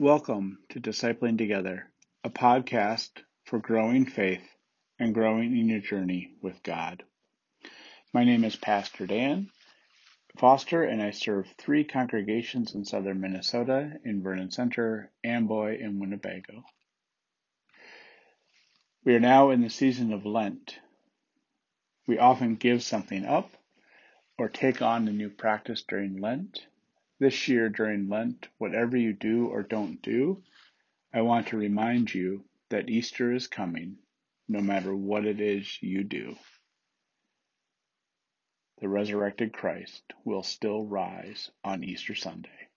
Welcome to Discipling Together, a podcast for growing faith and growing in your journey with God. My name is Pastor Dan Foster, and I serve three congregations in southern Minnesota in Vernon Center, Amboy, and Winnebago. We are now in the season of Lent. We often give something up or take on a new practice during Lent. This year during Lent, whatever you do or don't do, I want to remind you that Easter is coming, no matter what it is you do. The resurrected Christ will still rise on Easter Sunday.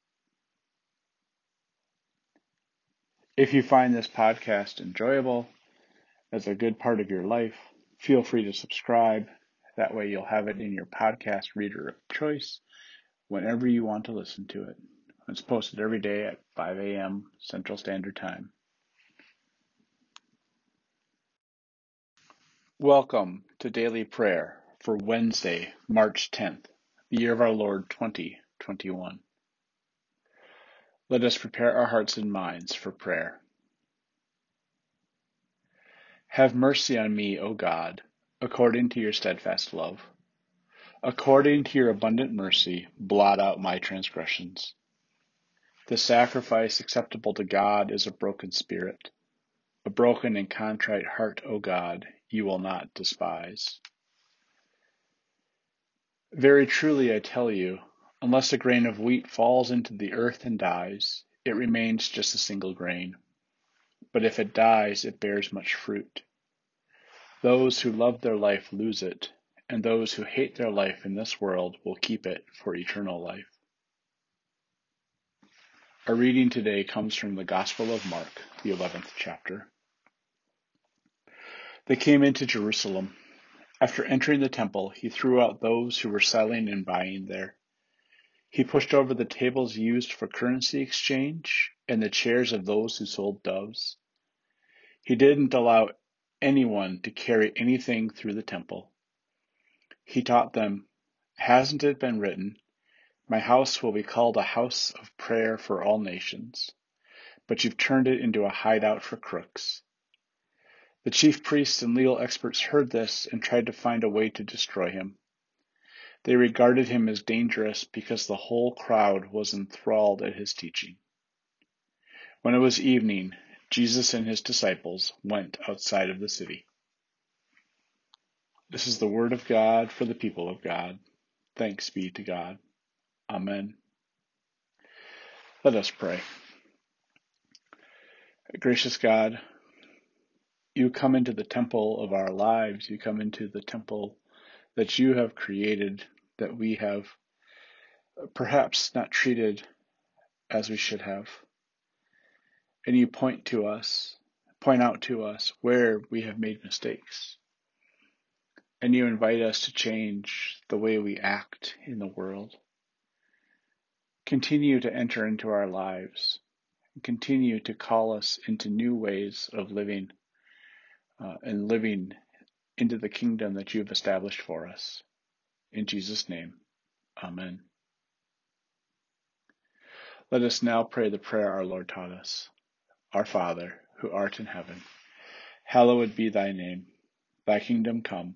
If you find this podcast enjoyable, as a good part of your life, feel free to subscribe. That way you'll have it in your podcast reader of choice whenever you want to listen to it. It's posted every day at 5 a.m. Central Standard Time. Welcome to Daily Prayer for Wednesday, March 10th, the year of our Lord 2021. Let us prepare our hearts and minds for prayer. Have mercy on me, O God, according to your steadfast love According to your abundant mercy, blot out my transgressions. The sacrifice acceptable to God is a broken spirit. A broken and contrite heart, O God, you will not despise. Very truly I tell you, unless a grain of wheat falls into the earth and dies, it remains just a single grain. But if it dies, it bears much fruit. Those who love their life lose it, and those who hate their life in this world will keep it for eternal life. Our reading today comes from the Gospel of Mark, the 11th chapter. They came into Jerusalem. After entering the temple, he threw out those who were selling and buying there. He pushed over the tables used for currency exchange and the chairs of those who sold doves. He didn't allow anyone to carry anything through the temple. He taught them, Hasn't it been written, My house will be called a house of prayer for all nations, but you've turned it into a hideout for crooks. The chief priests and legal experts heard this and tried to find a way to destroy him. They regarded him as dangerous because the whole crowd was enthralled at his teaching. When it was evening, Jesus and his disciples went outside of the city. This is the word of God for the people of God. Thanks be to God. Amen. Let us pray. Gracious God, you come into the temple of our lives. You come into the temple that you have created, that we have perhaps not treated as we should have. And you point to us, point out to us where we have made mistakes and you invite us to change the way we act in the world. Continue to enter into our lives and continue to call us into new ways of living uh, and living into the kingdom that you have established for us. In Jesus' name, Amen. Let us now pray the prayer our Lord taught us. Our Father, who art in heaven, hallowed be thy name. Thy kingdom come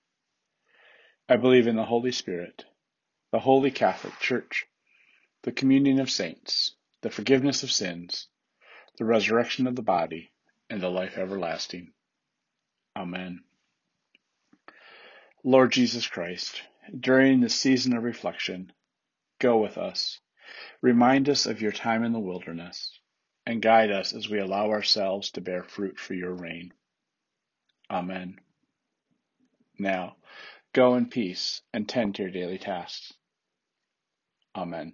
I believe in the Holy Spirit, the Holy Catholic Church, the communion of saints, the forgiveness of sins, the resurrection of the body, and the life everlasting. Amen. Lord Jesus Christ, during this season of reflection, go with us, remind us of your time in the wilderness, and guide us as we allow ourselves to bear fruit for your reign. Amen. Now, go in peace and tend to your daily tasks. Amen.